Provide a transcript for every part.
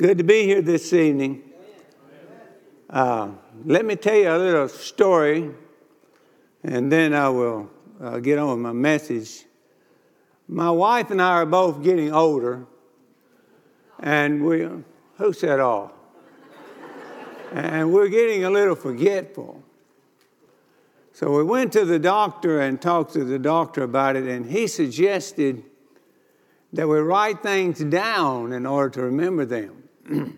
good to be here this evening. Uh, let me tell you a little story, and then I will uh, get on with my message. My wife and I are both getting older, and we, who said all? and we're getting a little forgetful. So we went to the doctor and talked to the doctor about it, and he suggested that we write things down in order to remember them.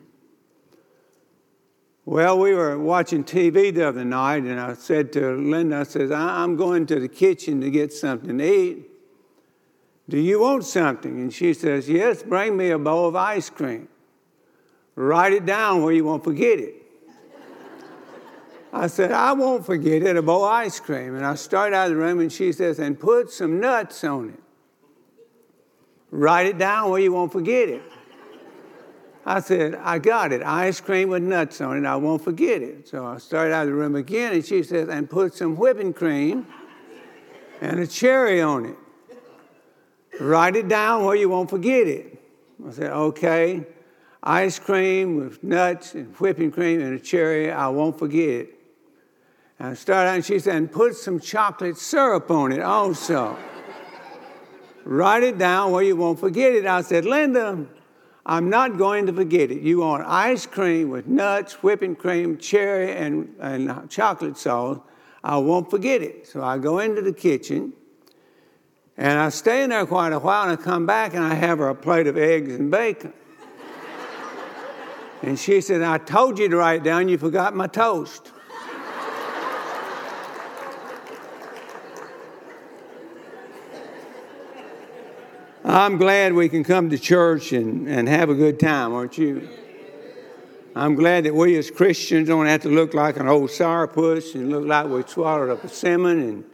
well, we were watching TV the other night, and I said to Linda, I says, I'm going to the kitchen to get something to eat. Do you want something? And she says, Yes, bring me a bowl of ice cream. Write it down where you won't forget it. I said, I won't forget it, a bowl of ice cream. And I start out of the room, and she says, And put some nuts on it. Write it down where you won't forget it. I said, I got it. Ice cream with nuts on it. I won't forget it. So I started out of the room again, and she says, and put some whipping cream and a cherry on it. Write it down where you won't forget it. I said, okay. Ice cream with nuts and whipping cream and a cherry. I won't forget it. And I started out, and she said, and put some chocolate syrup on it also. Write it down where you won't forget it. I said, Linda, I'm not going to forget it. You want ice cream with nuts, whipping cream, cherry, and, and chocolate sauce. I won't forget it. So I go into the kitchen and I stay in there quite a while and I come back and I have her a plate of eggs and bacon. and she said, I told you to write down, you forgot my toast. I'm glad we can come to church and, and have a good time, aren't you? I'm glad that we as Christians don't have to look like an old sourpuss and look like we swallowed up a persimmon and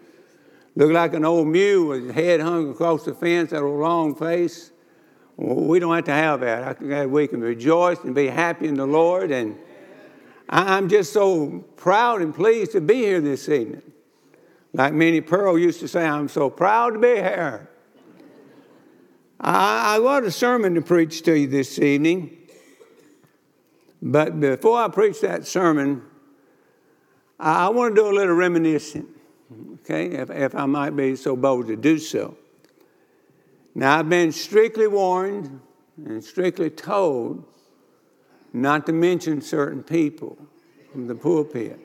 look like an old mule with his head hung across the fence at a long face. We don't have to have that. I can we can rejoice and be happy in the Lord. And I'm just so proud and pleased to be here this evening. Like Minnie Pearl used to say, I'm so proud to be here. I, I got a sermon to preach to you this evening, but before I preach that sermon, I, I want to do a little reminiscing, okay, if, if I might be so bold to do so. Now, I've been strictly warned and strictly told not to mention certain people from the pulpit.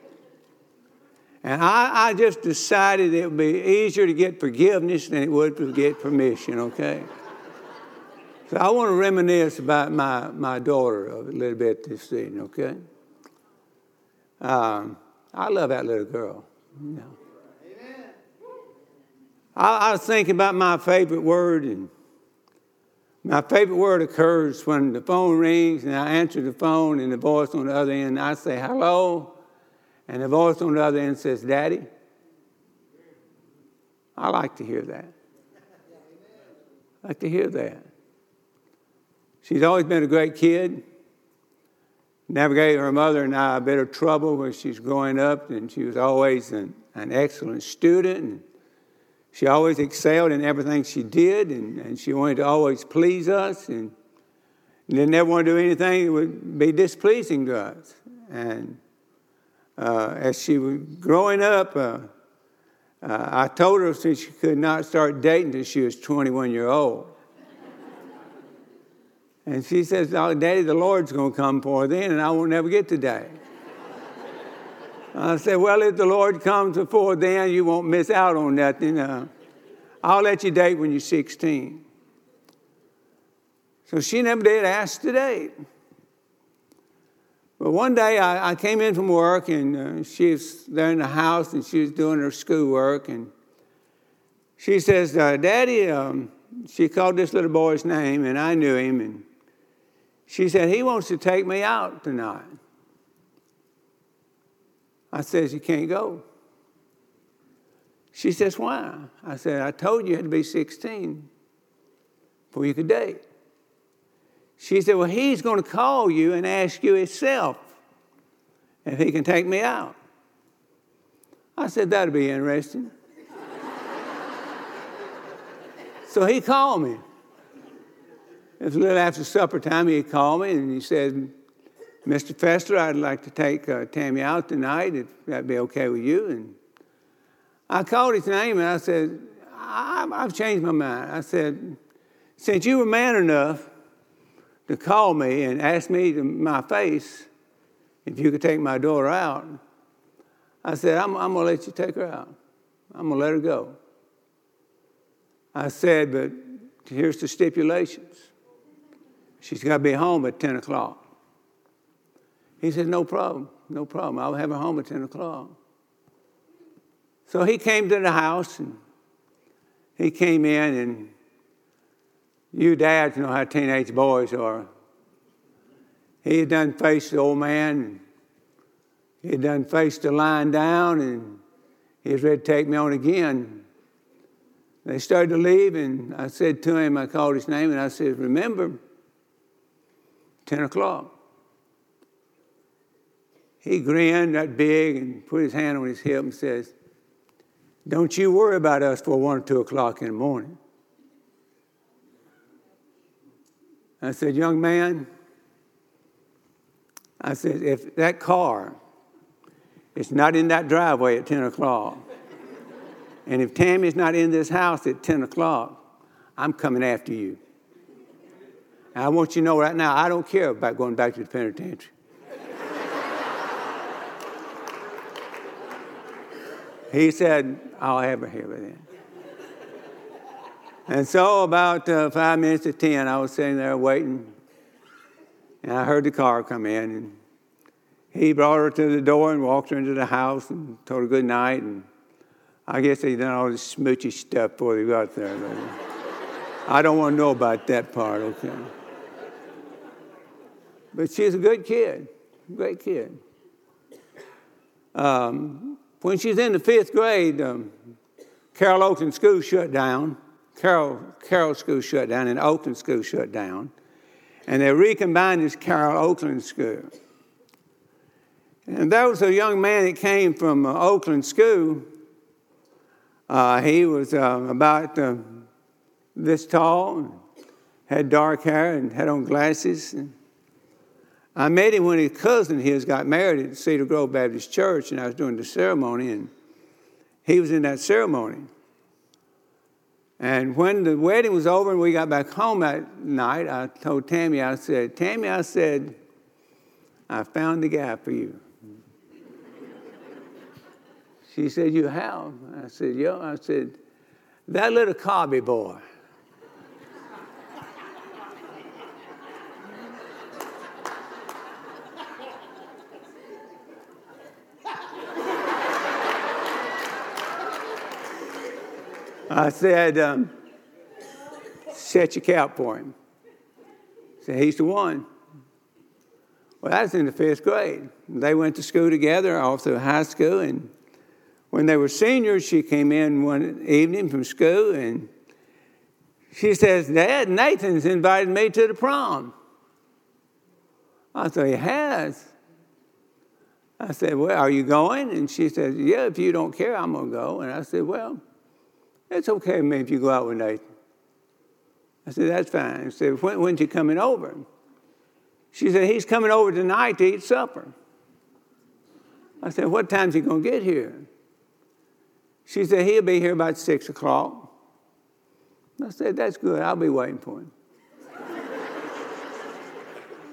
And I, I, just decided it would be easier to get forgiveness than it would to get permission, okay? I want to reminisce about my, my daughter a little bit this evening, okay? Um, I love that little girl. You know. I, I was thinking about my favorite word, and my favorite word occurs when the phone rings and I answer the phone, and the voice on the other end, I say hello, and the voice on the other end says, Daddy. I like to hear that. I like to hear that. She's always been a great kid. Gave her mother and I a bit of trouble when she's growing up, and she was always an, an excellent student. And she always excelled in everything she did, and, and she wanted to always please us, and, and didn't ever to do anything that would be displeasing to us. And uh, as she was growing up, uh, uh, I told her since she could not start dating until she was 21 years old. And she says, oh, Daddy, the Lord's going to come for then, and I won't never get to die. I said, Well, if the Lord comes before then, you won't miss out on nothing. Uh, I'll let you date when you're 16. So she never did ask to date. But one day I, I came in from work, and uh, she was there in the house, and she was doing her schoolwork. And she says, uh, Daddy, um, she called this little boy's name, and I knew him. And she said, He wants to take me out tonight. I says, You can't go. She says, Why? I said, I told you you had to be 16 before you could date. She said, Well, he's going to call you and ask you himself if he can take me out. I said, That'd be interesting. so he called me. It was a little after supper time. He called me and he said, Mr. Fessler, I'd like to take uh, Tammy out tonight, if that'd be okay with you. And I called his name and I said, I've changed my mind. I said, since you were man enough to call me and ask me to my face if you could take my daughter out, I said, I'm, I'm going to let you take her out. I'm going to let her go. I said, but here's the stipulations. She's got to be home at 10 o'clock. He said, No problem, no problem. I'll have her home at 10 o'clock. So he came to the house and he came in, and you dads know how teenage boys are. He had done faced the old man, he had done faced the line down, and he was ready to take me on again. They started to leave, and I said to him, I called his name, and I said, Remember, 10 o'clock. He grinned that big and put his hand on his hip and says, Don't you worry about us for one or two o'clock in the morning. I said, Young man, I said, if that car is not in that driveway at 10 o'clock, and if Tammy's not in this house at 10 o'clock, I'm coming after you. And I want you to know right now, I don't care about going back to the penitentiary. he said, I'll have her here then. And so, about uh, five minutes to 10, I was sitting there waiting, and I heard the car come in. And he brought her to the door and walked her into the house and told her good night. And I guess he done all this smoochy stuff before they got there. I don't want to know about that part, okay? But she's a good kid, great kid. Um, when she's in the fifth grade, um, Carroll Oakland School shut down. Carol, Carroll School shut down, and Oakland School shut down. And they recombined as Carroll Oakland School. And there was a young man that came from uh, Oakland School. Uh, he was uh, about uh, this tall, had dark hair, and had on glasses. And I met him when his cousin his got married at Cedar Grove Baptist Church, and I was doing the ceremony, and he was in that ceremony. And when the wedding was over and we got back home that night, I told Tammy, I said, Tammy, I said, I found the guy for you. she said, You have? I said, Yeah. I said, That little Cobby boy. I said, um, set your cap for him. I Said, he's the one. Well, that was in the fifth grade. They went to school together, all through high school. And when they were seniors, she came in one evening from school and she says, Dad, Nathan's invited me to the prom. I said, He has. I said, Well, are you going? And she said, Yeah, if you don't care, I'm going to go. And I said, Well, it's okay me if you go out with Nathan. I said, That's fine. I said, when, When's he coming over? She said, He's coming over tonight to eat supper. I said, What time's he going to get here? She said, He'll be here about six o'clock. I said, That's good. I'll be waiting for him.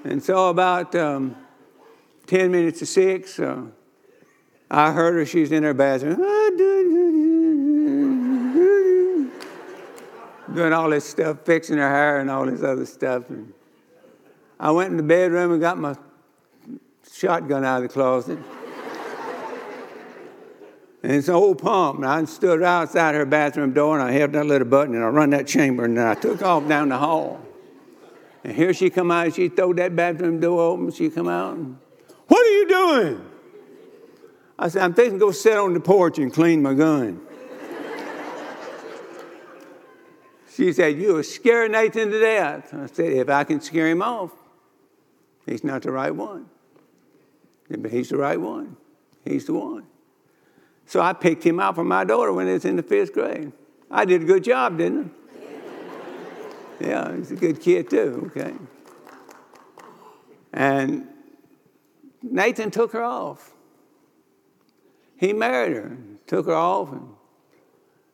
and so, about um, 10 minutes to six, uh, I heard her. She's in her bathroom. Doing all this stuff, fixing her hair and all this other stuff. And I went in the bedroom and got my shotgun out of the closet. and it's an old pump. And I stood outside her bathroom door and I held that little button and I run that chamber and I took off down the hall. And here she come out, she throw that bathroom door open, she come out and, what are you doing? I said, I'm to go sit on the porch and clean my gun. She said, You are scaring Nathan to death. I said, If I can scare him off, he's not the right one. But he's the right one. He's the one. So I picked him out for my daughter when he was in the fifth grade. I did a good job, didn't I? Yeah, he's a good kid too, okay? And Nathan took her off. He married her, took her off, and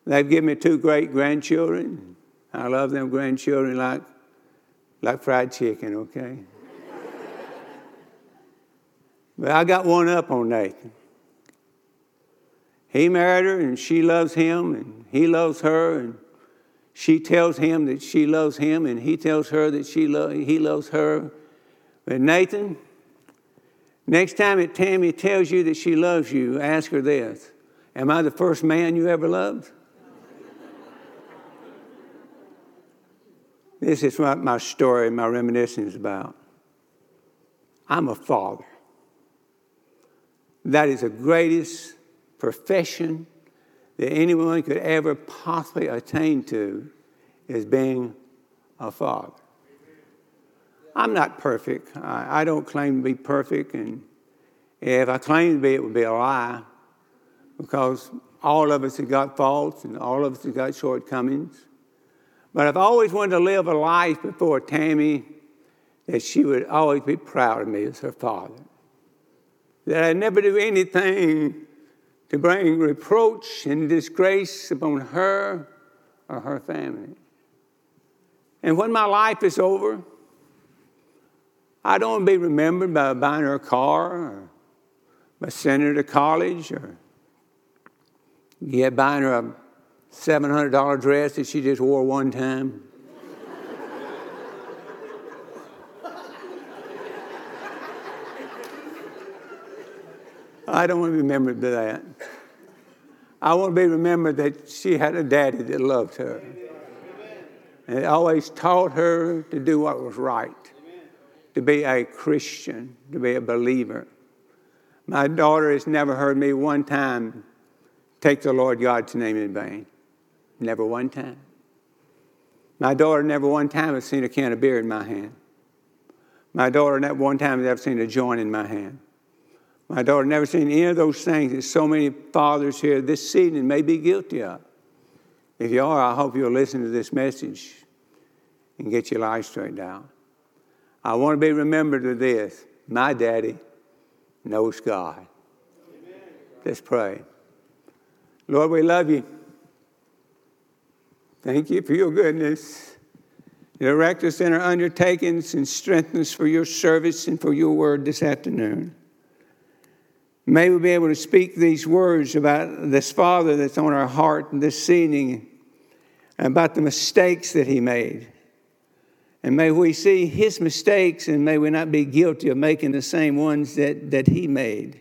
they've given me two great grandchildren. I love them grandchildren like, like fried chicken, okay? but I got one up on Nathan. He married her, and she loves him, and he loves her, and she tells him that she loves him, and he tells her that she lo- he loves her. But Nathan, next time that Tammy tells you that she loves you, ask her this Am I the first man you ever loved? This is what my story, my reminiscence is about. I'm a father. That is the greatest profession that anyone could ever possibly attain to is being a father. I'm not perfect. I, I, don't claim to be perfect, and if I claim to be, it would be a lie because all of us have got faults and all of us have got shortcomings. But I've always wanted to live a life before Tammy that she would always be proud of me as her father. That I'd never do anything to bring reproach and disgrace upon her or her family. And when my life is over, I don't want to be remembered by buying her a car or by sending her to college or yet buying her a $700 dress that she just wore one time. I don't want to be remembered by that. I want to be remembered that she had a daddy that loved her. And always taught her to do what was right, to be a Christian, to be a believer. My daughter has never heard me one time take the Lord God's name in vain. Never one time. My daughter never one time has seen a can of beer in my hand. My daughter never one time has ever seen a joint in my hand. My daughter never seen any of those things that so many fathers here this evening may be guilty of. If you are, I hope you'll listen to this message and get your life straightened out. I want to be remembered with this. My daddy knows God. Amen. Let's pray. Lord, we love you. Thank you for your goodness. Direct us in our undertakings and strengthen us for your service and for your word this afternoon. May we be able to speak these words about this Father that's on our heart this evening, about the mistakes that He made. And may we see His mistakes and may we not be guilty of making the same ones that, that He made.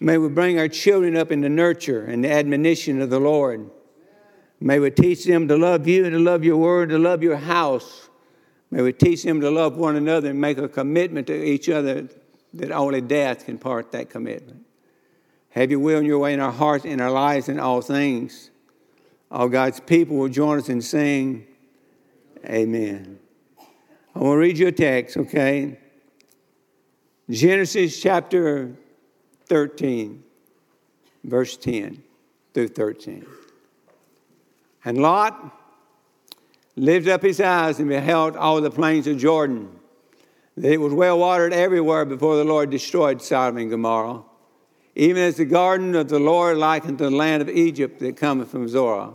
May we bring our children up in the nurture and the admonition of the Lord. May we teach them to love you and to love your word, to love your house. May we teach them to love one another and make a commitment to each other that only death can part that commitment. Have your will and your way in our hearts, in our lives, in all things. All God's people will join us in saying, Amen. I want to read you a text, okay? Genesis chapter 13, verse 10 through 13. And Lot lifted up his eyes and beheld all the plains of Jordan it was well watered everywhere before the Lord destroyed Sodom and Gomorrah, even as the garden of the Lord likened to the land of Egypt that cometh from Zoar.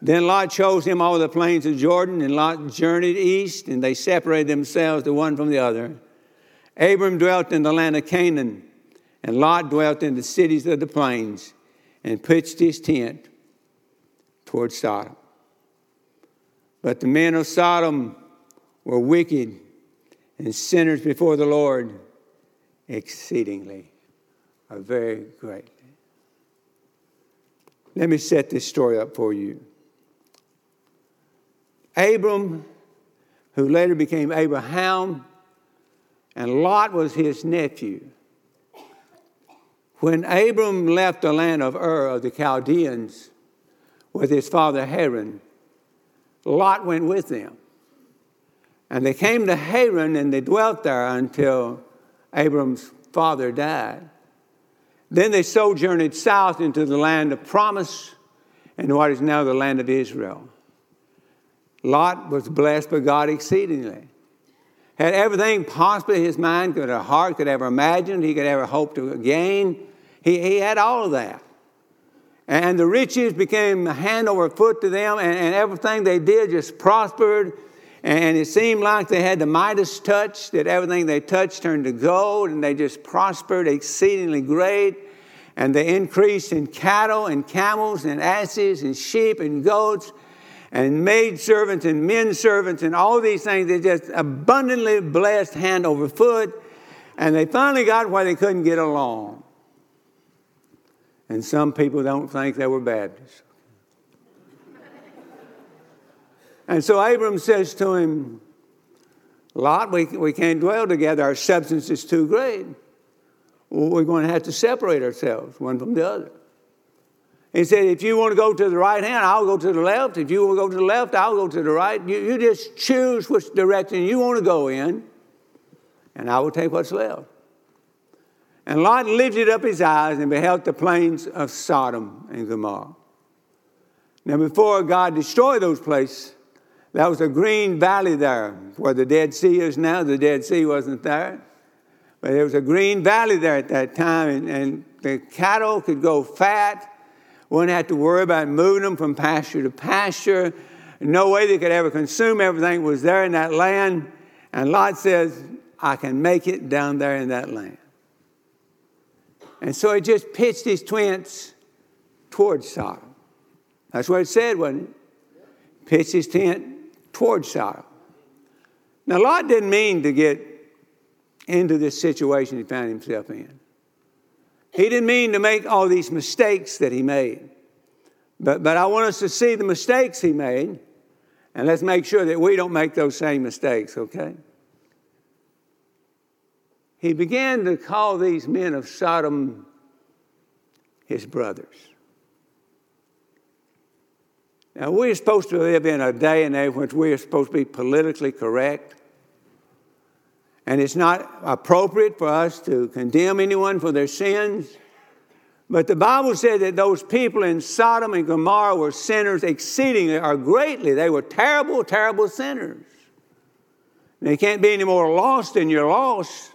Then Lot chose him all the plains of Jordan, and Lot journeyed east, and they separated themselves the one from the other. Abram dwelt in the land of Canaan, and Lot dwelt in the cities of the plains, and pitched his tent toward Sodom. But the men of Sodom were wicked and sinners before the Lord exceedingly or very greatly. Let me set this story up for you. Abram, who later became Abraham, and Lot was his nephew. When Abram left the land of Ur of the Chaldeans with his father Haran, Lot went with them. And they came to Haran and they dwelt there until Abram's father died. Then they sojourned south into the land of promise and what is now the land of Israel. Lot was blessed by God exceedingly. Had everything possibly his mind could, or heart could ever imagine, he could ever hope to gain. He, he had all of that. And the riches became hand over foot to them, and, and everything they did just prospered. And it seemed like they had the Midas touch, that everything they touched turned to gold, and they just prospered exceedingly great. And they increased in cattle and camels and asses and sheep and goats and maid servants and men servants and all these things. They just abundantly blessed hand over foot. And they finally got where they couldn't get along. And some people don't think they were Baptists. and so Abram says to him, Lot, we, we can't dwell together. Our substance is too great. We're going to have to separate ourselves one from the other. He said, if you want to go to the right hand, I'll go to the left. If you want to go to the left, I'll go to the right. You, you just choose which direction you want to go in, and I will take what's left. And Lot lifted up his eyes and beheld the plains of Sodom and Gomorrah. Now, before God destroyed those places, there was a green valley there where the Dead Sea is now. The Dead Sea wasn't there. But there was a green valley there at that time, and, and the cattle could go fat. Wouldn't have to worry about moving them from pasture to pasture. No way they could ever consume everything was there in that land. And Lot says, I can make it down there in that land. And so he just pitched his tents towards Sodom. That's what it said, wasn't it? Pitched his tent towards Sodom. Now, Lot didn't mean to get into this situation he found himself in. He didn't mean to make all these mistakes that he made. But, but I want us to see the mistakes he made, and let's make sure that we don't make those same mistakes, okay? He began to call these men of Sodom his brothers. Now, we're supposed to live in a day and age which we are supposed to be politically correct. And it's not appropriate for us to condemn anyone for their sins. But the Bible said that those people in Sodom and Gomorrah were sinners exceedingly or greatly. They were terrible, terrible sinners. They can't be any more lost than you're lost.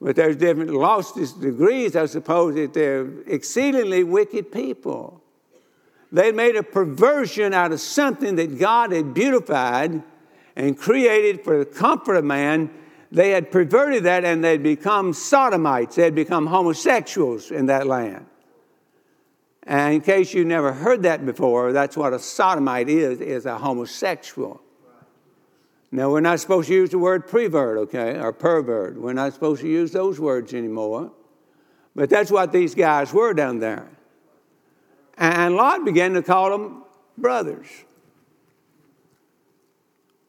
But there's different lost degrees, I suppose, that they're exceedingly wicked people. They made a perversion out of something that God had beautified and created for the comfort of man. They had perverted that and they'd become sodomites. They had become homosexuals in that land. And in case you never heard that before, that's what a sodomite is, is a homosexual. Now, we're not supposed to use the word prevert, okay, or pervert. We're not supposed to use those words anymore. But that's what these guys were down there. And Lot began to call them brothers.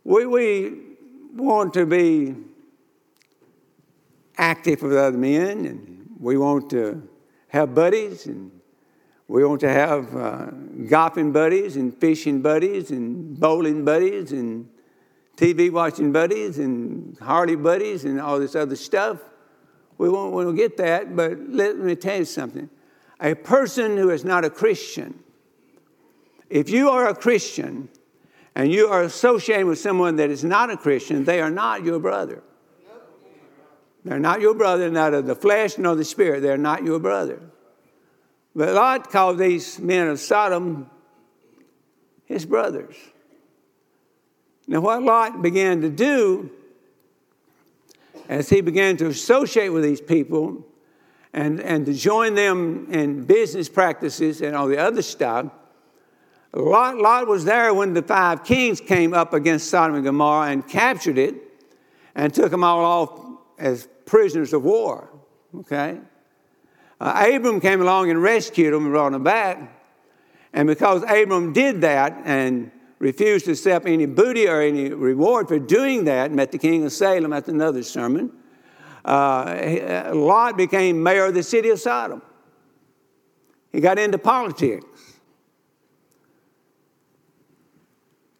We, we want to be active with other men, and we want to have buddies, and we want to have uh, golfing buddies, and fishing buddies, and bowling buddies, and TV watching buddies and Harley buddies and all this other stuff. We won't, we won't get that, but let me tell you something. A person who is not a Christian, if you are a Christian and you are associating with someone that is not a Christian, they are not your brother. They're not your brother, not of the flesh nor the spirit. They're not your brother. But Lot called these men of Sodom his brothers. Now, what Lot began to do as he began to associate with these people and, and to join them in business practices and all the other stuff, Lot, Lot was there when the five kings came up against Sodom and Gomorrah and captured it and took them all off as prisoners of war. Okay? Uh, Abram came along and rescued them and brought them back. And because Abram did that and refused to accept any booty or any reward for doing that, met the king of Salem at another sermon. Uh, Lot became mayor of the city of Sodom. He got into politics.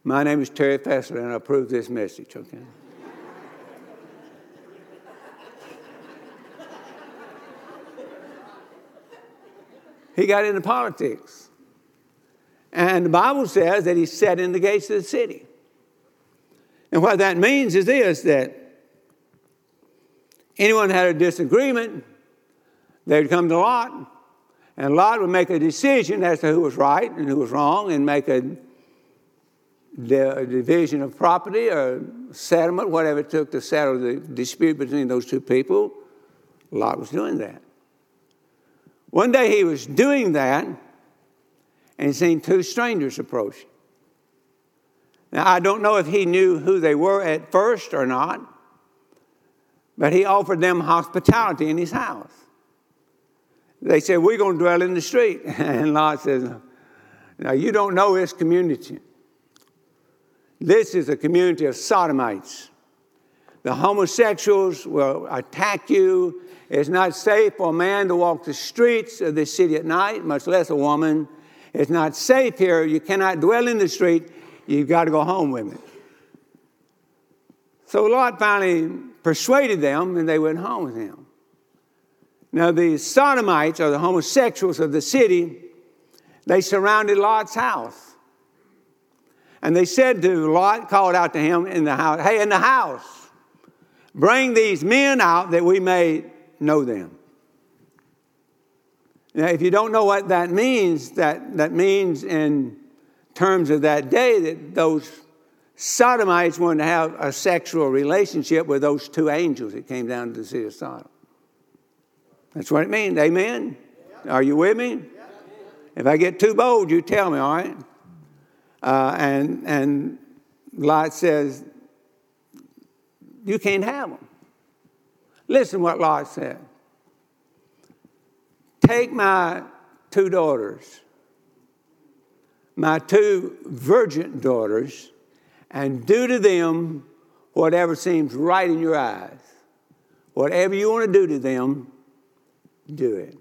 My name is Terry Fessler, and I approve this message, okay? he got into politics. And the Bible says that he sat in the gates of the city. And what that means is this that anyone had a disagreement, they'd come to Lot, and Lot would make a decision as to who was right and who was wrong and make a, a division of property or settlement, whatever it took to settle the dispute between those two people. Lot was doing that. One day he was doing that and seen two strangers approach. Now, I don't know if he knew who they were at first or not, but he offered them hospitality in his house. They said, We're going to dwell in the street. And Lot says, Now, you don't know this community. This is a community of sodomites. The homosexuals will attack you. It's not safe for a man to walk the streets of this city at night, much less a woman. It's not safe here. You cannot dwell in the street. You've got to go home with me. So Lot finally persuaded them, and they went home with him. Now, the sodomites, or the homosexuals of the city, they surrounded Lot's house. And they said to Lot, called out to him in the house, Hey, in the house, bring these men out that we may know them. Now, if you don't know what that means, that, that means in terms of that day that those Sodomites wanted to have a sexual relationship with those two angels that came down to the city of Sodom. That's what it means. Amen? Are you with me? If I get too bold, you tell me, all right? Uh, and, and Lot says, You can't have them. Listen what Lot said. Take my two daughters, my two virgin daughters, and do to them whatever seems right in your eyes. Whatever you want to do to them, do it.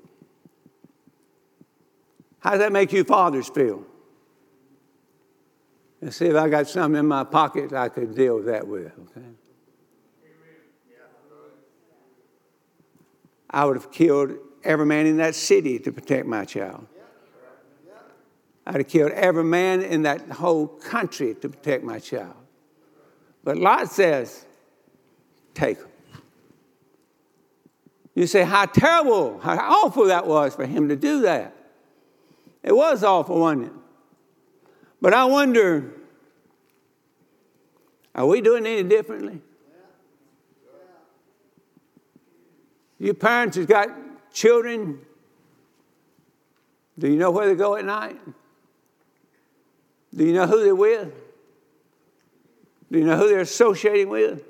How does that make you fathers feel? Let's see if I got something in my pocket I could deal with that with, okay? I would have killed every man in that city to protect my child. I'd have killed every man in that whole country to protect my child. But Lot says, take them. You say, how terrible, how awful that was for him to do that. It was awful, wasn't it? But I wonder, are we doing any differently? You parents who've got children, do you know where they go at night? Do you know who they're with? Do you know who they're associating with?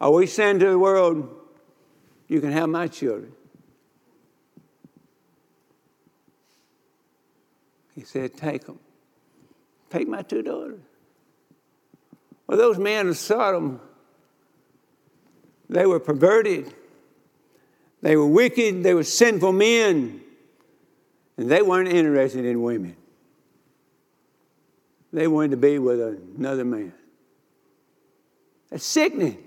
Are we saying to the world, you can have my children? He said, Take them. Take my two daughters. Well, those men of Sodom, they were perverted. They were wicked. They were sinful men. And they weren't interested in women. They wanted to be with another man. It's sickening.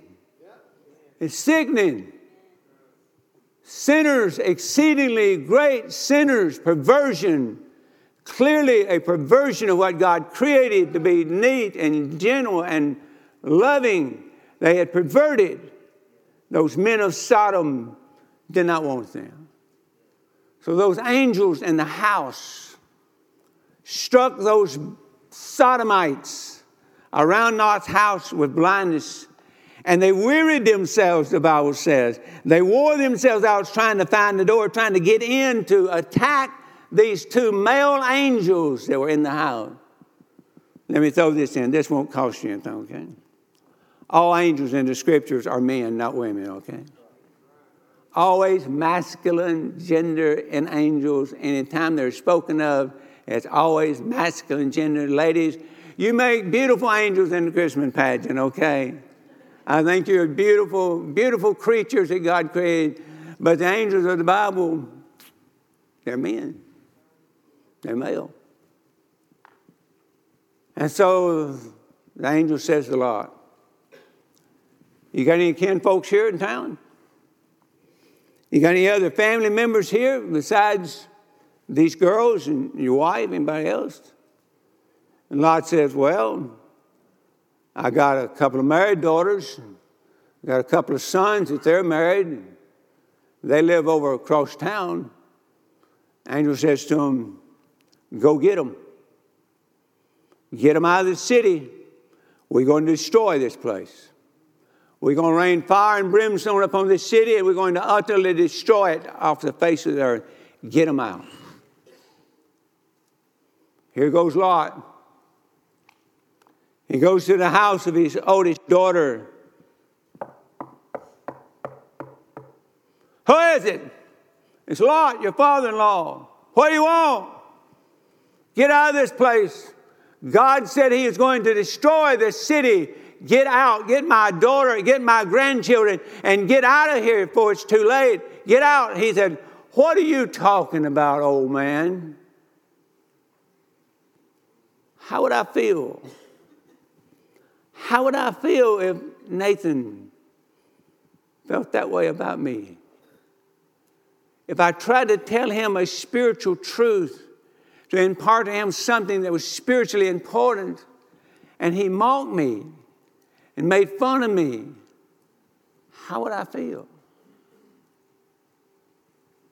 It's sickening. Sinners, exceedingly great sinners, perversion, clearly a perversion of what God created to be neat and gentle and loving. They had perverted. Those men of Sodom did not want them. So those angels in the house struck those sodomites around Lot's house with blindness. And they wearied themselves, the Bible says. They wore themselves out trying to find the door, trying to get in to attack these two male angels that were in the house. Let me throw this in. This won't cost you anything, okay? All angels in the scriptures are men, not women, okay? Always masculine gender in angels. Anytime they're spoken of, it's always masculine gender. Ladies, you make beautiful angels in the Christmas pageant, okay? I think you're beautiful, beautiful creatures that God created. But the angels of the Bible, they're men. They're male. And so the angel says to Lot, You got any kin folks here in town? You got any other family members here besides these girls and your wife, anybody else? And Lot says, Well, I got a couple of married daughters, I got a couple of sons that they're married. They live over across town. Angel says to him, Go get them. Get them out of the city. We're going to destroy this place. We're going to rain fire and brimstone upon this city, and we're going to utterly destroy it off the face of the earth. Get them out. Here goes Lot. He goes to the house of his oldest daughter. Who is it? It's Lot, your father in law. What do you want? Get out of this place. God said He is going to destroy this city Get out, get my daughter, get my grandchildren, and get out of here before it's too late. Get out. He said, What are you talking about, old man? How would I feel? How would I feel if Nathan felt that way about me? If I tried to tell him a spiritual truth, to impart to him something that was spiritually important, and he mocked me and made fun of me, how would I feel?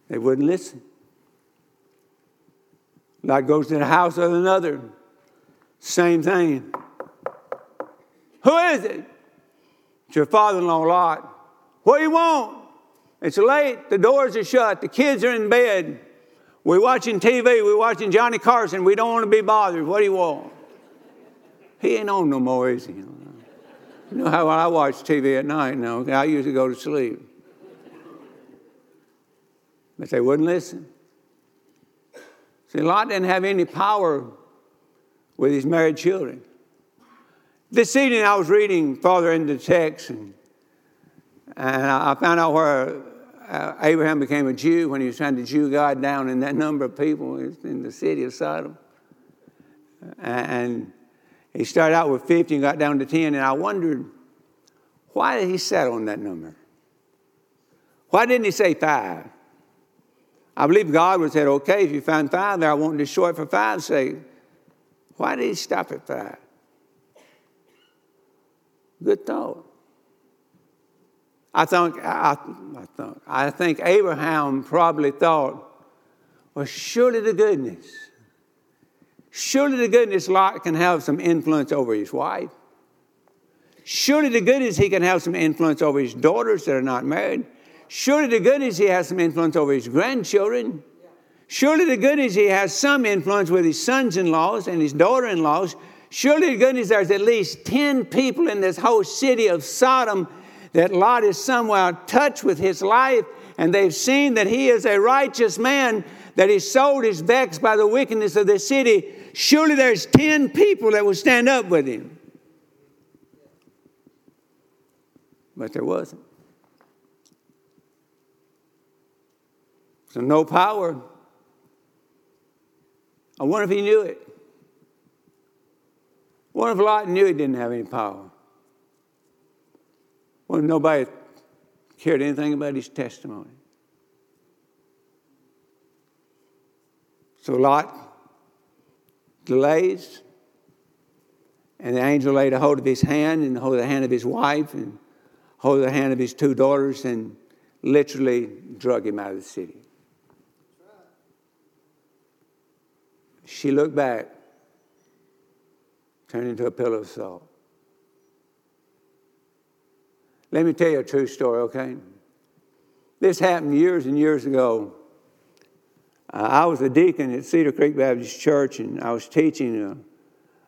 They wouldn't listen. Lot goes to the house of another, same thing. Who is it? It's your father in law, Lot. What do you want? It's late, the doors are shut, the kids are in bed. We're watching TV, we're watching Johnny Carson, we don't want to be bothered. What do you want? He ain't on no more, is he? You know how I watch TV at night now? I usually go to sleep. But they wouldn't listen. See, Lot didn't have any power with his married children. This evening I was reading further into the text, and, and I found out where uh, Abraham became a Jew when he was trying to Jew God down in that number of people in the city of Sodom. And he started out with 50 and got down to 10, and I wondered why did he settle on that number? Why didn't he say five? I believe God would have said, okay, if you find five there, I want to destroy it for five's sake. Why did he stop at five? Good thought. I think, I, I, thought, I think Abraham probably thought, well, surely the goodness Surely the goodness Lot can have some influence over his wife. Surely the goodness he can have some influence over his daughters that are not married. Surely the goodness he has some influence over his grandchildren. Surely the goodness he has some influence with his sons in laws and his daughter in laws. Surely the goodness there's at least 10 people in this whole city of Sodom that Lot is somehow touched with his life and they've seen that he is a righteous man, that his soul is vexed by the wickedness of the city surely there's 10 people that would stand up with him. But there wasn't. So, no power. I wonder if he knew it. I wonder if Lot knew he didn't have any power? What if nobody cared anything about his testimony? So Lot delays. And the angel laid a hold of his hand and hold the hand of his wife and hold the hand of his two daughters and literally drug him out of the city. She looked back, turned into a pillar of salt. Let me tell you a true story, okay? This happened years and years ago uh, I was a deacon at Cedar Creek Baptist Church, and I was teaching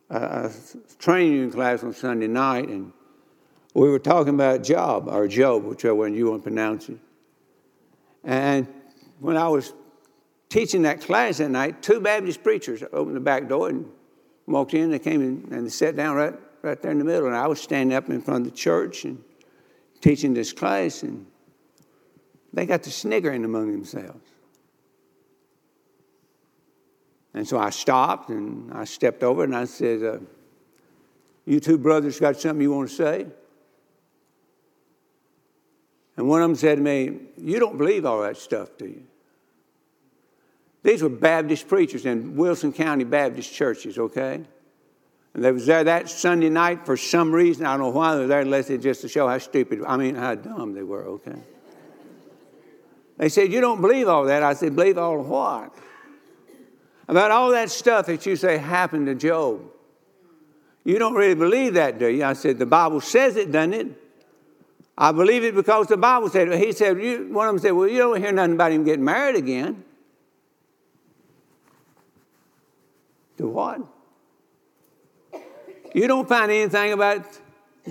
a, a, a training class on Sunday night, and we were talking about Job, or Job, whichever one you want to pronounce it. And when I was teaching that class that night, two Baptist preachers opened the back door and walked in. They came in and they sat down right, right there in the middle. And I was standing up in front of the church and teaching this class, and they got to sniggering among themselves. And so I stopped and I stepped over and I said, uh, You two brothers got something you want to say? And one of them said to me, You don't believe all that stuff, do you? These were Baptist preachers in Wilson County Baptist churches, okay? And they was there that Sunday night for some reason. I don't know why they were there, unless it's just to show how stupid, I mean, how dumb they were, okay? They said, You don't believe all that. I said, Believe all what? About all that stuff that you say happened to Job. You don't really believe that, do you? I said, The Bible says it, doesn't it? I believe it because the Bible said it. He said, One of them said, Well, you don't hear nothing about him getting married again. To what? You don't find anything about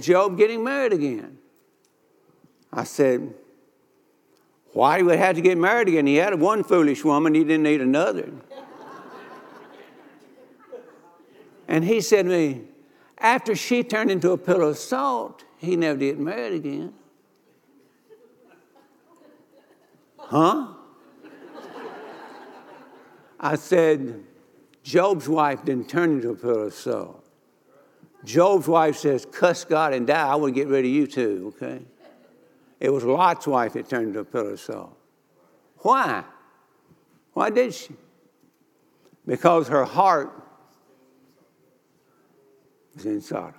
Job getting married again. I said, Why he would have to get married again? He had one foolish woman, he didn't need another. And he said to me, After she turned into a pillar of salt, he never did married again. Huh? I said, Job's wife didn't turn into a pillar of salt. Job's wife says, cuss God and die. I want to get rid of you too, okay? It was Lot's wife that turned into a pillar of salt. Why? Why did she? Because her heart was in Sodom.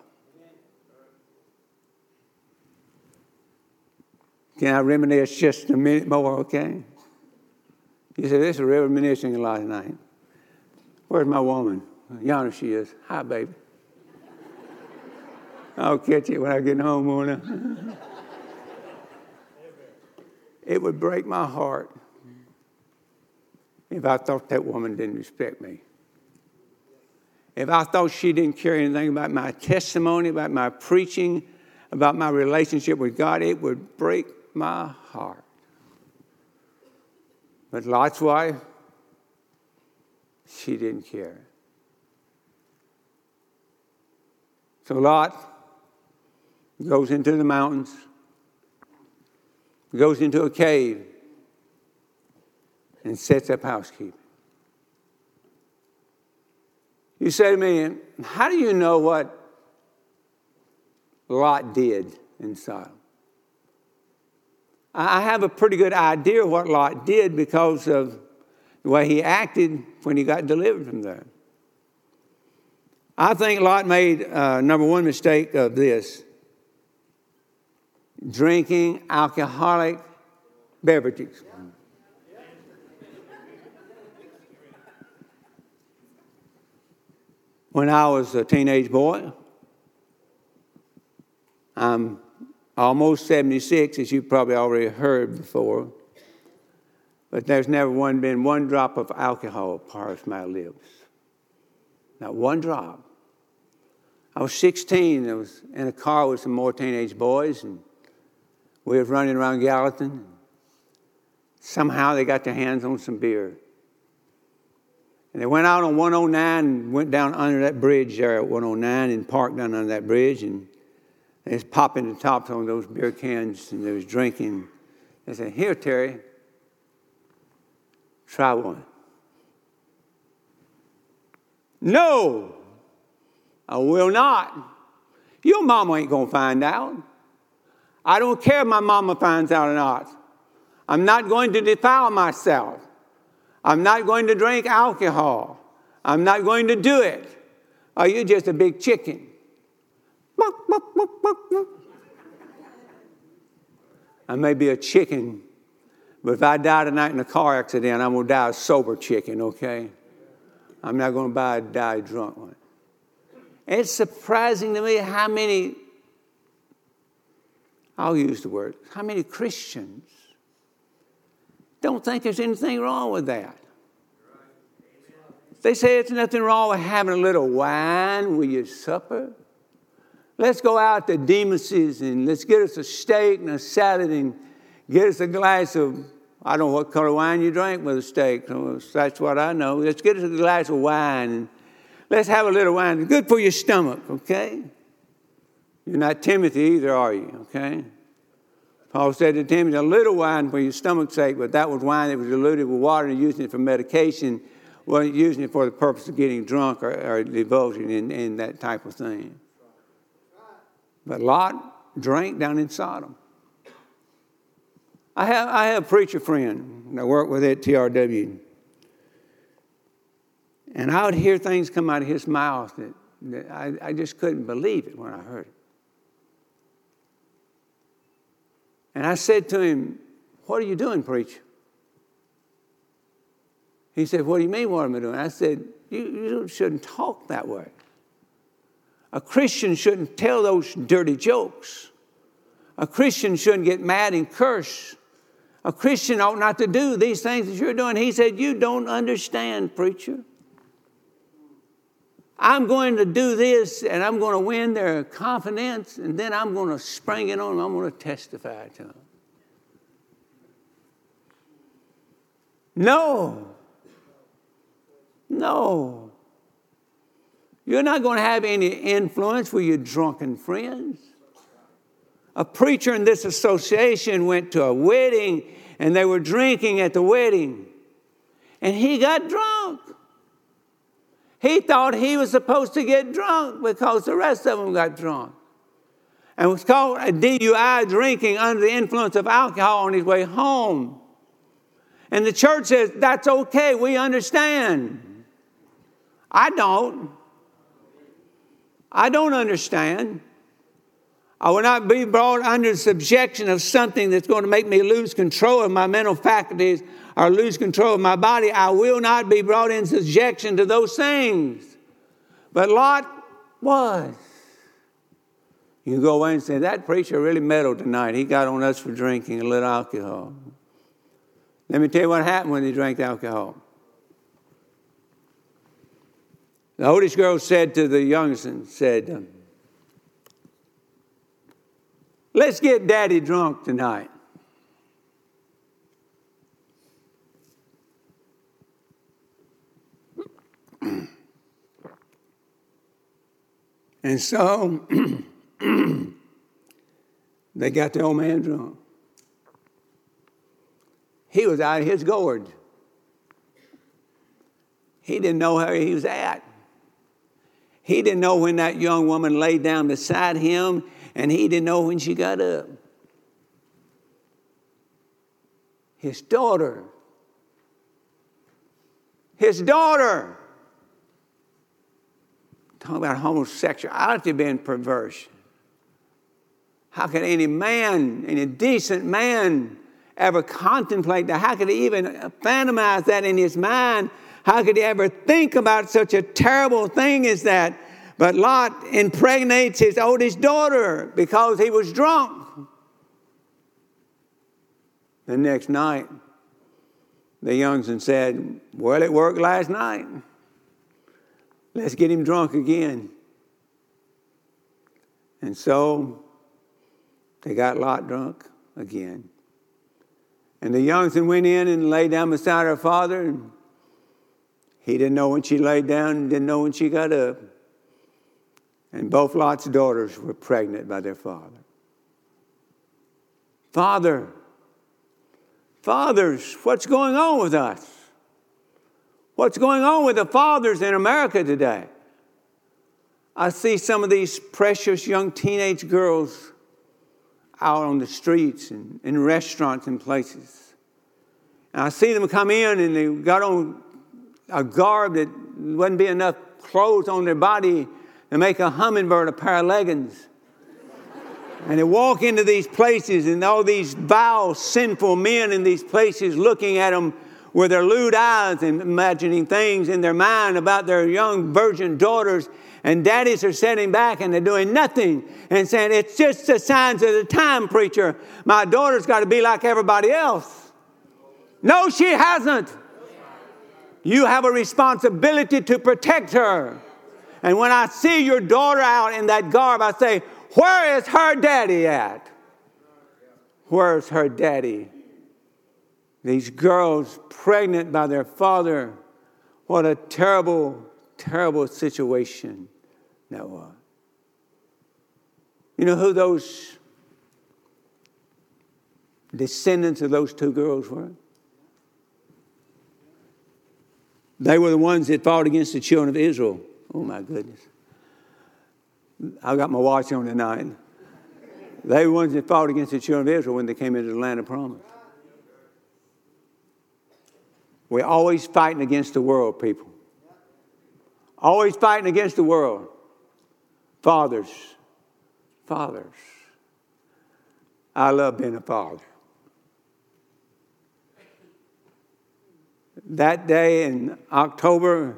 Can I reminisce just a minute more, okay? You say, this is a reminiscing last night. Where's my woman? Yonder she is. Hi, baby. I'll catch it when I get home, Mona. it would break my heart if I thought that woman didn't respect me. If I thought she didn't care anything about my testimony, about my preaching, about my relationship with God, it would break my heart. But Lot's wife, she didn't care. So Lot goes into the mountains, goes into a cave, and sets up housekeeping. You say to me, how do you know what Lot did in Sodom? I have a pretty good idea what Lot did because of the way he acted when he got delivered from there. I think Lot made uh, number one mistake of this drinking alcoholic beverages. When I was a teenage boy, I'm almost 76, as you've probably already heard before, but there's never one, been one drop of alcohol past my lips. Not one drop. I was 16. I was in a car with some more teenage boys, and we were running around Gallatin. Somehow they got their hands on some beer. And they went out on 109 and went down under that bridge there at 109 and parked down under that bridge. And they was popping the tops on those beer cans and they was drinking. They said, Here, Terry, try one. No, I will not. Your mama ain't going to find out. I don't care if my mama finds out or not. I'm not going to defile myself. I'm not going to drink alcohol. I'm not going to do it. Are you just a big chicken? I may be a chicken, but if I die tonight in a car accident, I'm going to die a sober chicken, okay? I'm not going to buy a die drunk one. It's surprising to me how many I'll use the word, how many Christians don't think there's anything wrong with that? They say it's nothing wrong with having a little wine with your supper. Let's go out to Demos's and let's get us a steak and a salad and get us a glass of, I don't know what color wine you drink with a steak. That's what I know. Let's get us a glass of wine and let's have a little wine. Good for your stomach, okay? You're not Timothy either, are you? Okay? Paul said to Timothy, a little wine for your stomach's sake, but that was wine that was diluted with water and using it for medication, wasn't using it for the purpose of getting drunk or, or divulging in, in that type of thing. But Lot drank down in Sodom. I have, I have a preacher friend that worked with at TRW. And I would hear things come out of his mouth that I, I just couldn't believe it when I heard it. And I said to him, What are you doing, preacher? He said, What do you mean, what am I doing? I said, You, you shouldn't talk that way. A Christian shouldn't tell those dirty jokes. A Christian shouldn't get mad and curse. A Christian ought not to do these things that you're doing. He said, You don't understand, preacher. I'm going to do this and I'm going to win their confidence and then I'm going to spring it on them. I'm going to testify to them. No. No. You're not going to have any influence with your drunken friends. A preacher in this association went to a wedding and they were drinking at the wedding. And he got drunk. He thought he was supposed to get drunk because the rest of them got drunk. And it was called a DUI, drinking under the influence of alcohol on his way home. And the church says, that's okay, we understand. I don't. I don't understand. I will not be brought under the subjection of something that's going to make me lose control of my mental faculties or lose control of my body. I will not be brought in subjection to those things. But Lot was. You go away and say, That preacher really meddled tonight. He got on us for drinking a little alcohol. Let me tell you what happened when he drank alcohol. The oldest girl said to the youngest, said, Let's get daddy drunk tonight. and so they got the old man drunk. He was out of his gourd. He didn't know where he was at. He didn't know when that young woman laid down beside him and he didn't know when she got up. His daughter. His daughter. Talk about homosexuality being perverse. How could any man, any decent man, ever contemplate that? How could he even fantasize that in his mind? How could he ever think about such a terrible thing as that? But Lot impregnates his oldest daughter because he was drunk. The next night, the youngson said, Well, it worked last night. Let's get him drunk again. And so they got Lot drunk again. And the youngson went in and lay down beside her father. And he didn't know when she laid down and didn't know when she got up. And both Lot's daughters were pregnant by their father. Father, fathers, what's going on with us? What's going on with the fathers in America today? I see some of these precious young teenage girls out on the streets and in restaurants and places. And I see them come in and they got on a garb that wouldn't be enough clothes on their body to make a hummingbird a pair of leggings. And they walk into these places, and all these vile, sinful men in these places looking at them with their lewd eyes and imagining things in their mind about their young virgin daughters. And daddies are sitting back and they're doing nothing and saying, It's just the signs of the time, preacher. My daughter's got to be like everybody else. No, she hasn't. You have a responsibility to protect her. And when I see your daughter out in that garb, I say, Where is her daddy at? Where's her daddy? These girls pregnant by their father. What a terrible, terrible situation that was. You know who those descendants of those two girls were? They were the ones that fought against the children of Israel. Oh my goodness. I got my watch on tonight. They were the ones that fought against the children of Israel when they came into the land of promise. We're always fighting against the world, people. Always fighting against the world. Fathers, fathers. I love being a father. That day in October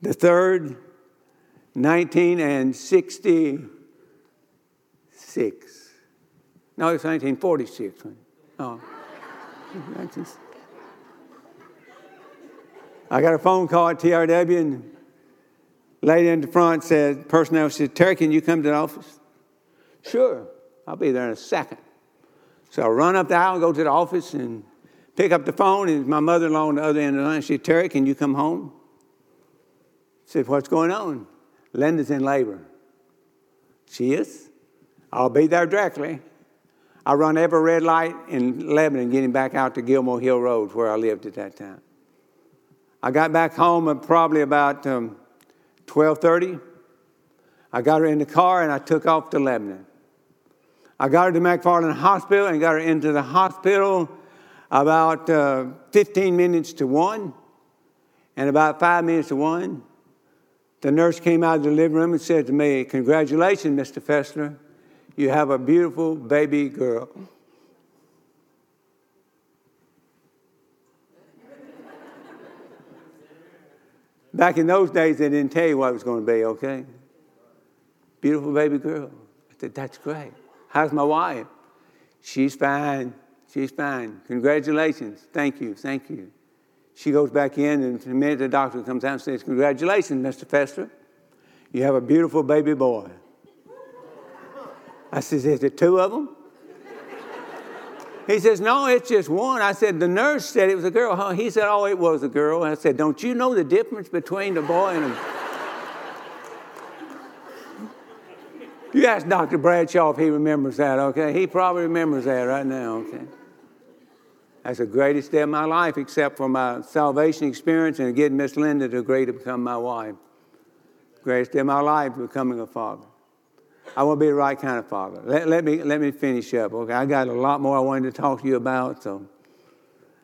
the 3rd, 1966. No, it's 1946. Oh. I got a phone call at TRW and lady in the front said, personnel said, Terry, can you come to the office? Sure, I'll be there in a second. So I run up the aisle and go to the office and pick up the phone, and my mother in law on the other end of the line. She said, Terry, can you come home? I said, What's going on? Linda's in labor. She is? I'll be there directly. I run every red light in Lebanon getting back out to Gilmore Hill Road where I lived at that time. I got back home at probably about um, 12:30. I got her in the car and I took off to Lebanon. I got her to McFarland Hospital and got her into the hospital about uh, 15 minutes to one, and about five minutes to one, the nurse came out of the living room and said to me, Congratulations, Mr. Fessler. You have a beautiful baby girl. Back in those days, they didn't tell you what it was going to be, okay? Beautiful baby girl. I said, That's great. How's my wife? She's fine. She's fine. Congratulations. Thank you. Thank you. She goes back in, and a minute the doctor comes out and says, Congratulations, Mr. Fessler. You have a beautiful baby boy. I says, Is it two of them? He says, No, it's just one. I said, The nurse said it was a girl. Huh? He said, Oh, it was a girl. I said, Don't you know the difference between a boy and a. you ask Dr. Bradshaw if he remembers that, okay? He probably remembers that right now, okay? That's the greatest day of my life, except for my salvation experience and getting Miss Linda to agree to become my wife. Greatest day of my life, becoming a father. I want to be the right kind of father. Let, let, me, let me finish up, okay? I got a lot more I wanted to talk to you about, so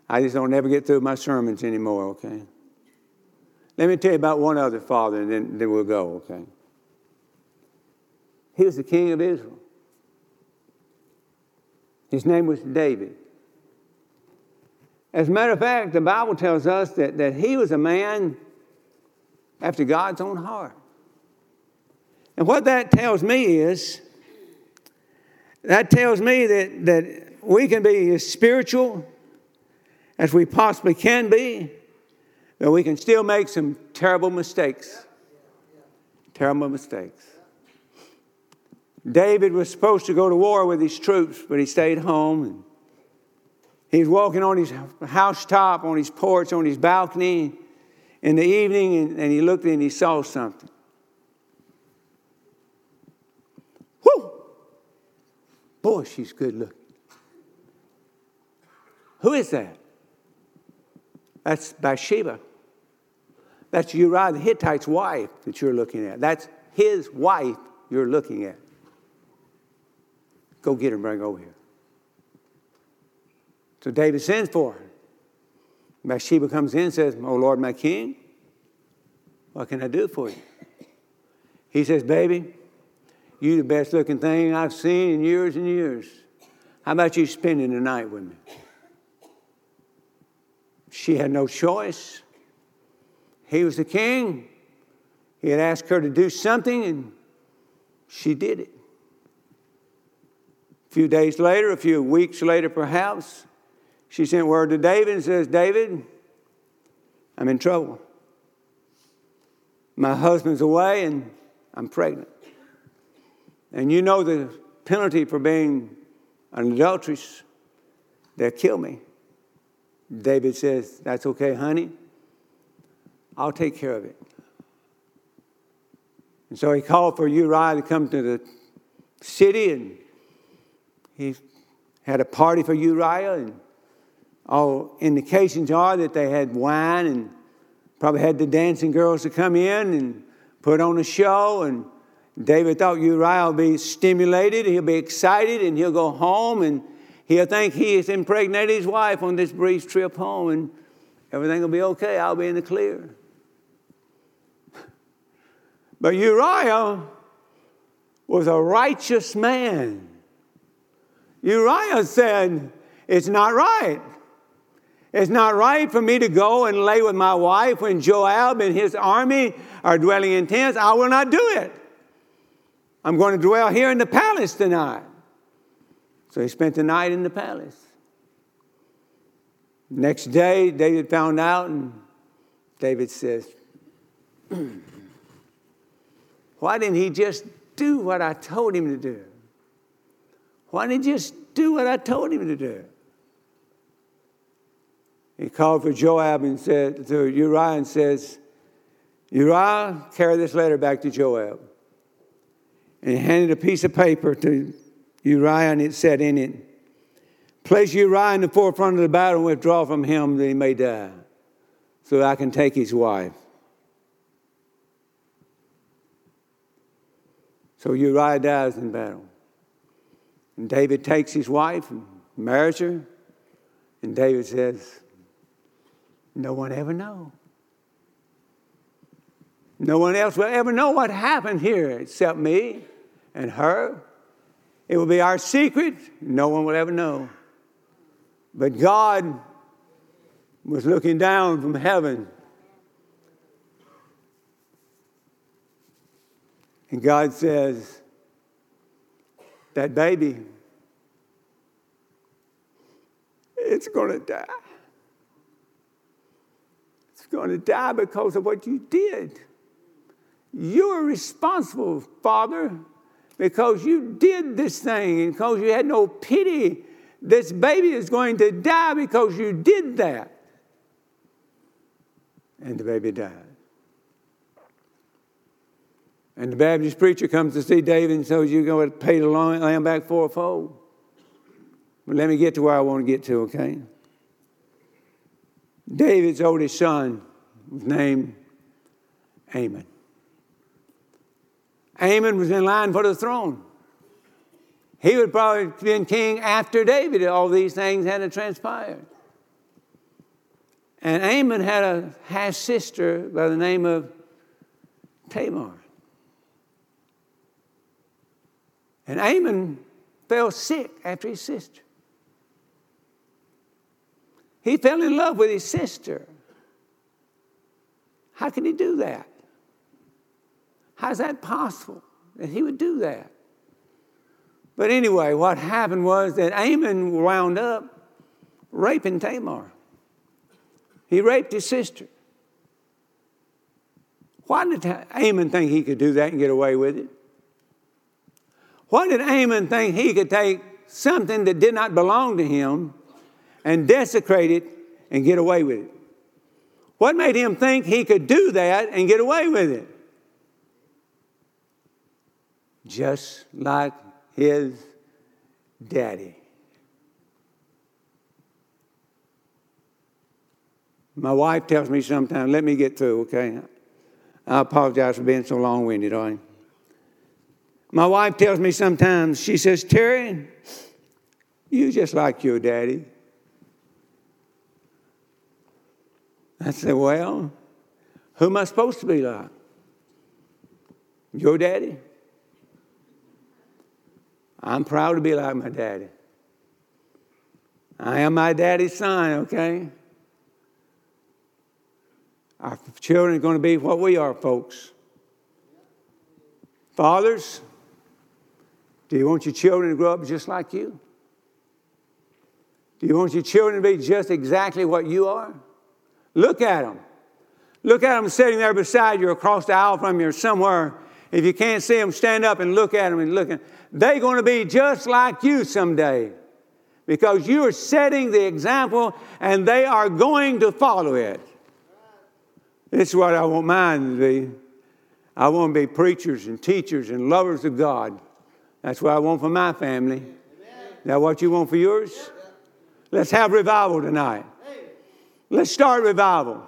I just don't ever get through my sermons anymore, okay? Let me tell you about one other father, and then, then we'll go, okay? He was the king of Israel. His name was David. As a matter of fact, the Bible tells us that, that he was a man after God's own heart. And what that tells me is, that tells me that, that we can be as spiritual as we possibly can be, but we can still make some terrible mistakes. Terrible mistakes. David was supposed to go to war with his troops, but he stayed home and he was walking on his housetop, on his porch, on his balcony in the evening, and, and he looked and he saw something. Boy, she's good looking. Who is that? That's Bathsheba. That's Uriah the Hittite's wife that you're looking at. That's his wife you're looking at. Go get her and bring her over here. So David sends for her. Bathsheba comes in and says, Oh Lord, my king, what can I do for you? He says, Baby, you the best looking thing I've seen in years and years. How about you spending the night with me? She had no choice. He was the king. He had asked her to do something, and she did it. A few days later, a few weeks later, perhaps, she sent word to David and says, David, I'm in trouble. My husband's away and I'm pregnant. And you know the penalty for being an adulteress, they'll kill me. David says, That's okay, honey. I'll take care of it. And so he called for Uriah to come to the city, and he had a party for Uriah, and all indications are that they had wine and probably had the dancing girls to come in and put on a show. And David thought Uriah will be stimulated, he'll be excited, and he'll go home and he'll think he has impregnated his wife on this brief trip home, and everything will be okay. I'll be in the clear. But Uriah was a righteous man. Uriah said, It's not right. It's not right for me to go and lay with my wife when Joab and his army are dwelling in tents. I will not do it. I'm going to dwell here in the palace tonight. So he spent the night in the palace. Next day, David found out, and David says, Why didn't he just do what I told him to do? Why didn't he just do what I told him to do? He called for Joab and said to Uriah and says, Uriah, carry this letter back to Joab. And he handed a piece of paper to Uriah, and it said in it, Place Uriah in the forefront of the battle and withdraw from him that he may die, so that I can take his wife. So Uriah dies in battle. And David takes his wife and marries her. And David says, No one ever know. No one else will ever know what happened here except me and her. It will be our secret. No one will ever know. But God was looking down from heaven. And God says, That baby, it's going to die. It's going to die because of what you did. You're responsible, Father, because you did this thing and because you had no pity. This baby is going to die because you did that. And the baby died. And the Baptist preacher comes to see David and says, You're going to pay the lamb back fourfold. But let me get to where I want to get to, okay? David's oldest son was named Amnon. Amnon was in line for the throne. He would probably have been king after David. if All these things had transpired. And Amnon had a half sister by the name of Tamar. And Amon fell sick after his sister. He fell in love with his sister. How can he do that? How's that possible that he would do that? But anyway, what happened was that Amnon wound up raping Tamar. He raped his sister. Why did Amnon think he could do that and get away with it? Why did Amnon think he could take something that did not belong to him and desecrate it and get away with it? What made him think he could do that and get away with it? Just like his daddy. My wife tells me sometimes, let me get through, okay? I apologize for being so long winded, all right? My wife tells me sometimes, she says, Terry, you just like your daddy. I said, well, who am I supposed to be like? Your daddy? I'm proud to be like my daddy. I am my daddy's son, okay? Our children are going to be what we are, folks. Fathers, do you want your children to grow up just like you? Do you want your children to be just exactly what you are? Look at them. Look at them sitting there beside you across the aisle from you or somewhere. If you can't see them, stand up and look at them and look at they're going to be just like you someday because you are setting the example and they are going to follow it. This is what I want mine to be. I want to be preachers and teachers and lovers of God. That's what I want for my family. Is that what you want for yours? Let's have revival tonight. Let's start revival.